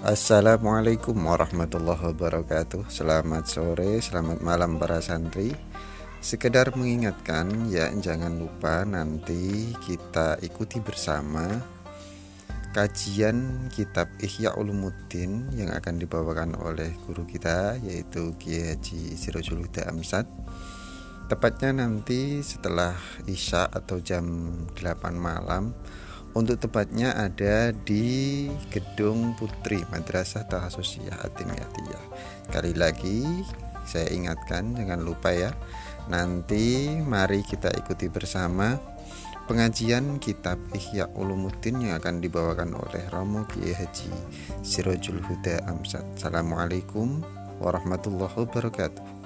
Assalamualaikum warahmatullahi wabarakatuh. Selamat sore, selamat malam para santri. Sekedar mengingatkan ya jangan lupa nanti kita ikuti bersama Kajian kitab Ihya Ulumuddin yang akan dibawakan oleh guru kita yaitu Kiai Haji Sirojul Huda Amsat Tepatnya nanti setelah Isya atau jam 8 malam untuk tepatnya ada di Gedung Putri Madrasah Tahasusyah Atimiyatiyah. Kali lagi saya ingatkan jangan lupa ya. Nanti mari kita ikuti bersama pengajian kitab Ihya Ulumuddin yang akan dibawakan oleh Romo Kiai Haji Sirojul Huda Amsat. Assalamualaikum warahmatullahi wabarakatuh.